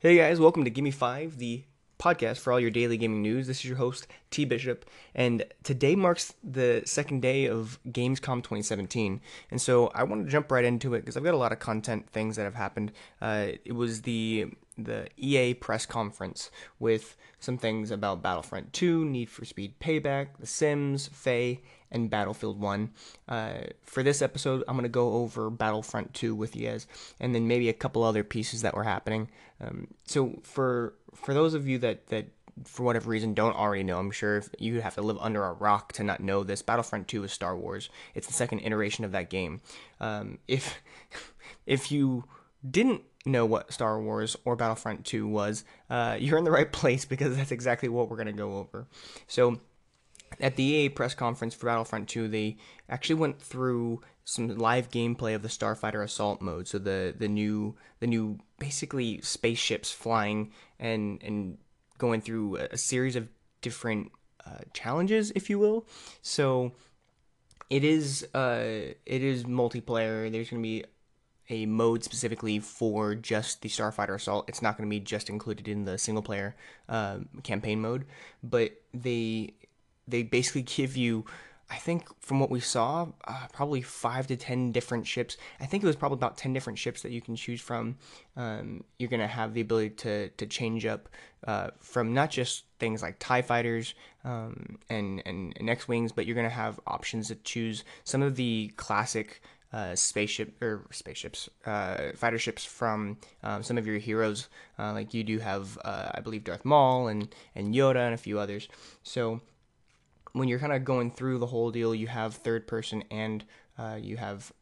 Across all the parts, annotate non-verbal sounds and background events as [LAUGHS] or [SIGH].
Hey guys, welcome to Gimme Five, the podcast for all your daily gaming news. This is your host, T Bishop, and today marks the second day of Gamescom 2017. And so I want to jump right into it because I've got a lot of content things that have happened. Uh, it was the the EA press conference with some things about Battlefront 2, Need for Speed Payback, The Sims, Fe, and Battlefield 1. Uh, for this episode, I'm going to go over Battlefront 2 with you guys, and then maybe a couple other pieces that were happening. Um, so for for those of you that that for whatever reason don't already know, I'm sure if you have to live under a rock to not know this. Battlefront 2 is Star Wars. It's the second iteration of that game. Um, if [LAUGHS] if you didn't know what Star Wars or Battlefront 2 was, uh, [LAUGHS] you're in the right place because that's exactly what we're going to go over. So, at the EA press conference for Battlefront 2, they actually went through some live gameplay of the Starfighter Assault mode. So the the new the new basically spaceships flying and and going through a, series of different uh, challenges, if you will. So it is uh it is multiplayer. There's going to be a mode specifically for just the Starfighter Assault. It's not going to be just included in the single player uh, campaign mode, but they they basically give you. I think from what we saw, uh, probably five to ten different ships. I think it was probably about ten different ships that you can choose from. Um, you're gonna have the ability to to change up uh, from not just things like Tie fighters um, and, and and X wings, but you're gonna have options to choose some of the classic uh, spaceship or spaceships, uh, fighter ships from um, some of your heroes. Uh, like you do have, uh, I believe, Darth Maul and and Yoda and a few others. So when you're kind of going through the whole deal, you have third person and uh, you have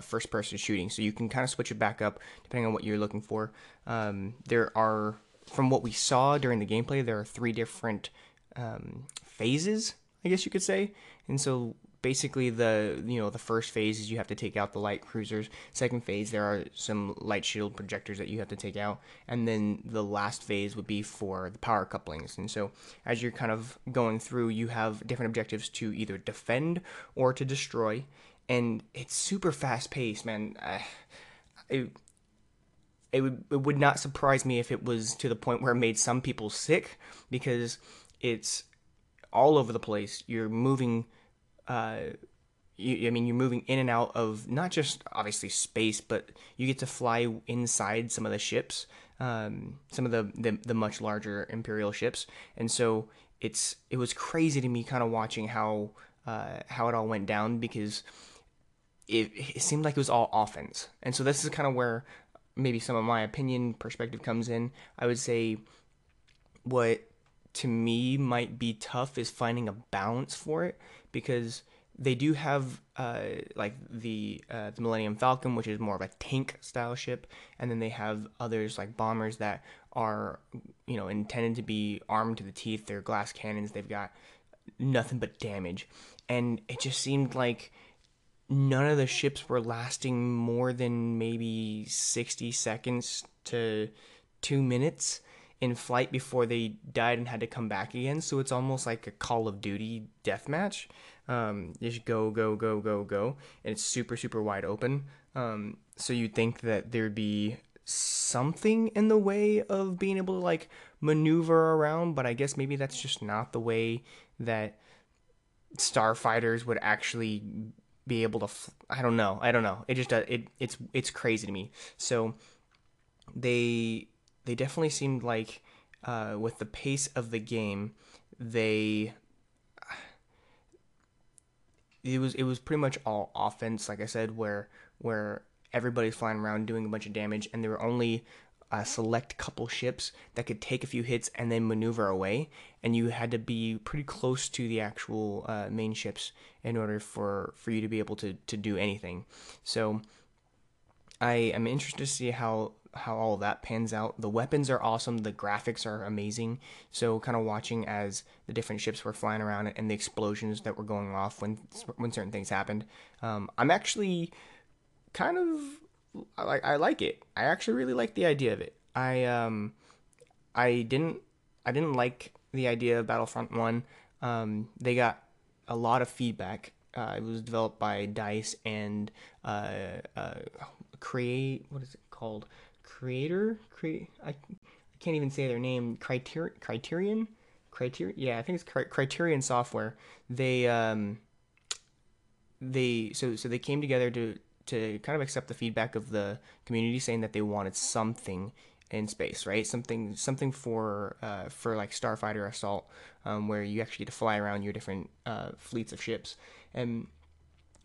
first person shooting. So you can kind of switch it back up depending on what you're looking for. Um, there are, from what we saw during the gameplay, there are three different um, phases, I guess you could say. And so basically the you know the first phase is you have to take out the light cruisers. Second phase there are some light shield projectors that you have to take out. And then the last phase would be for the power couplings. And so as you're kind of going through you have different objectives to either defend or to destroy. And it's super fast paced man. [SIGHS] It, it would it would not surprise me if it was to the point where it made some people sick because it's all over the place. You're moving uh, you, I mean, you're moving in and out of not just obviously space, but you get to fly inside some of the ships, um, some of the, the, the much larger Imperial ships, and so it's it was crazy to me kind of watching how uh, how it all went down because it, it seemed like it was all offense, and so this is kind of where maybe some of my opinion perspective comes in. I would say what to me might be tough is finding a balance for it because they do have uh, like the uh, the Millennium Falcon, which is more of a tank style ship, and then they have others like bombers that are you know intended to be armed to the teeth. They're glass cannons. They've got nothing but damage, and it just seemed like none of the ships were lasting more than maybe sixty seconds to two minutes in flight before they died and had to come back again. So it's almost like a Call of Duty deathmatch. Um, just go, go, go, go, go, and it's super, super wide open. Um, so you'd think that there'd be something in the way of being able to like maneuver around, but I guess maybe that's just not the way that starfighters would actually be able to. Fl- I don't know. I don't know. It just uh, it it's it's crazy to me. So they they definitely seemed like uh, with the pace of the game, they it was it was pretty much all offense, like I said, where where everybody's flying around doing a bunch of damage, and there were only a select couple ships that could take a few hits and then maneuver away, and you had to be pretty close to the actual uh, main ships in order for for you to be able to to do anything. So I am interested to see how how all that pans out. The weapons are awesome. The graphics are amazing. So kind of watching as the different ships were flying around and the explosions that were going off when when certain things happened. Um, I'm actually kind of like I like it. I actually really like the idea of it. I um I didn't I didn't like the idea of Battlefront One. Um, they got a lot of feedback. Uh, it was developed by Dice and uh, uh, create what is it called creator create I, I can't even say their name. Criterion, Criterion, Criterion. Yeah, I think it's Criterion Software. They um, they so so they came together to to kind of accept the feedback of the community, saying that they wanted something in space, right? Something something for uh, for like starfighter assault, um, where you actually get to fly around your different uh, fleets of ships, and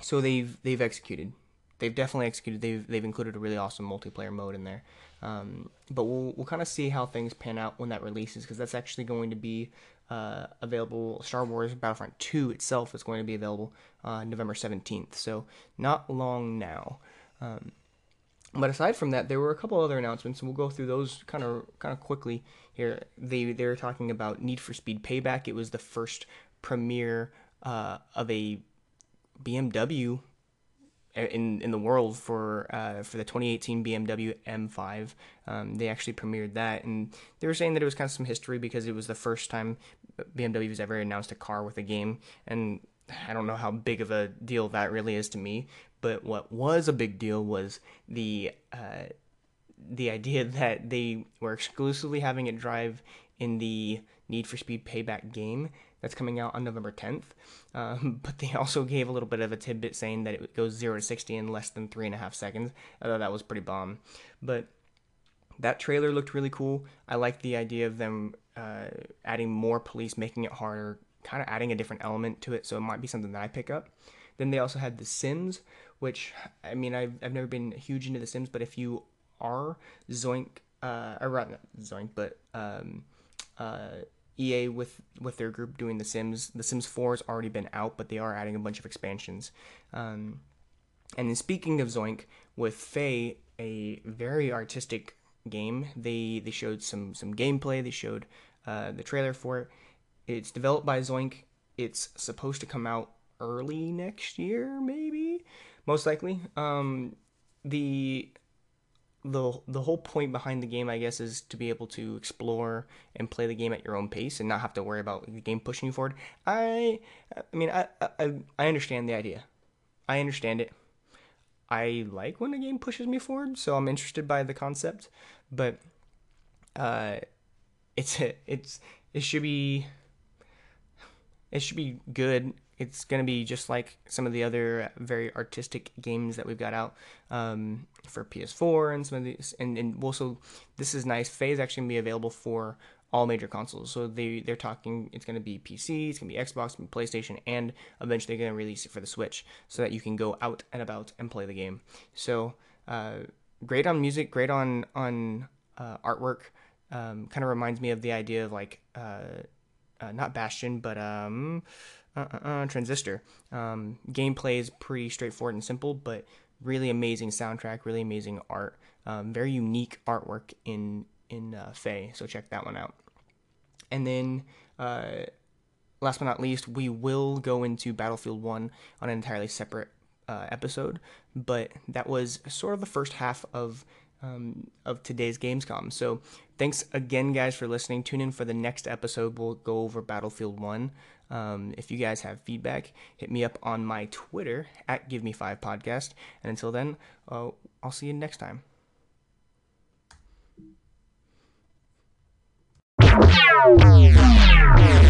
so they've they've executed. They've definitely executed. They've they've included a really awesome multiplayer mode in there. Um, but we'll we'll kind of see how things pan out when that releases because that's actually going to be uh, available. Star Wars Battlefront 2 itself is going to be available uh, November 17th, so not long now. Um, but aside from that, there were a couple other announcements, and we'll go through those kind of kind of quickly here. They they were talking about Need for Speed Payback. It was the first premiere uh, of a BMW in in the world for uh, for the 2018 BMW M5. Um, they actually premiered that, and they were saying that it was kind of some history because it was the first time BMW has ever announced a car with a game, and I don't know how big of a deal that really is to me. But what was a big deal was the uh, the idea [LAUGHS] that they were exclusively having it drive in the Need for Speed Payback game that's coming out on November 10th. Um, [LAUGHS] but they also gave a little bit of a tidbit saying that it goes 0 to 60 in less than three and a half seconds. I thought that was pretty bomb. But that trailer looked really cool. I like the idea of them uh, adding more police, making it harder, kind of adding a different element to it. So it might be something that I pick up. Then they also had The Sims, which, I mean, I've, I've never been huge into The Sims, but if you are Zoink, uh, or not Zoink, but um, uh, EA with with their group doing The Sims. The Sims 4 has already been out, but they are adding a bunch of expansions. Um, and then speaking of Zoink, with Fe, a very artistic game, they they showed some some gameplay. They showed uh, the trailer for it. It's developed by Zoink. It's supposed to come out early next year, maybe, most likely. Um, the the the whole point behind the game, I guess, is to be able to explore and play the game at your own pace and not have to worry about the game pushing you forward. I, I mean, I, I, I understand the idea. I understand it. I like when a game pushes me forward, so I'm interested by the concept. But, uh, it's [LAUGHS] it's it should be it should be good it's going to be just like some of the other very artistic games that we've got out um, for PS4 and some of these. And, and also, this is nice. Is actually going to be available for all major consoles. So they they're talking. It's going to be PC, it's going to be Xbox, and PlayStation, and eventually they're going to release it for the Switch, so that you can go out and about and play the game. So uh, great on music, great on on uh, artwork. Um, kind of reminds me of the idea of like uh, uh not Bastion, but um, uh, uh, uh, Transistor. Um, gameplay is pretty straightforward and simple, but really amazing soundtrack, really amazing art, um, very unique artwork in in uh, Fe. So check that one out. And then, uh, last but not least, we will go into Battlefield One on an entirely separate uh, episode, but that was sort of the first half of um, of today's Gamescom. So thanks again, guys, for listening. Tune in for the next episode. We'll go over Battlefield One. Um, if you guys have feedback, hit me up on my Twitter at Give Me Five Podcast. And until then, uh, I'll see you next time. Yeah.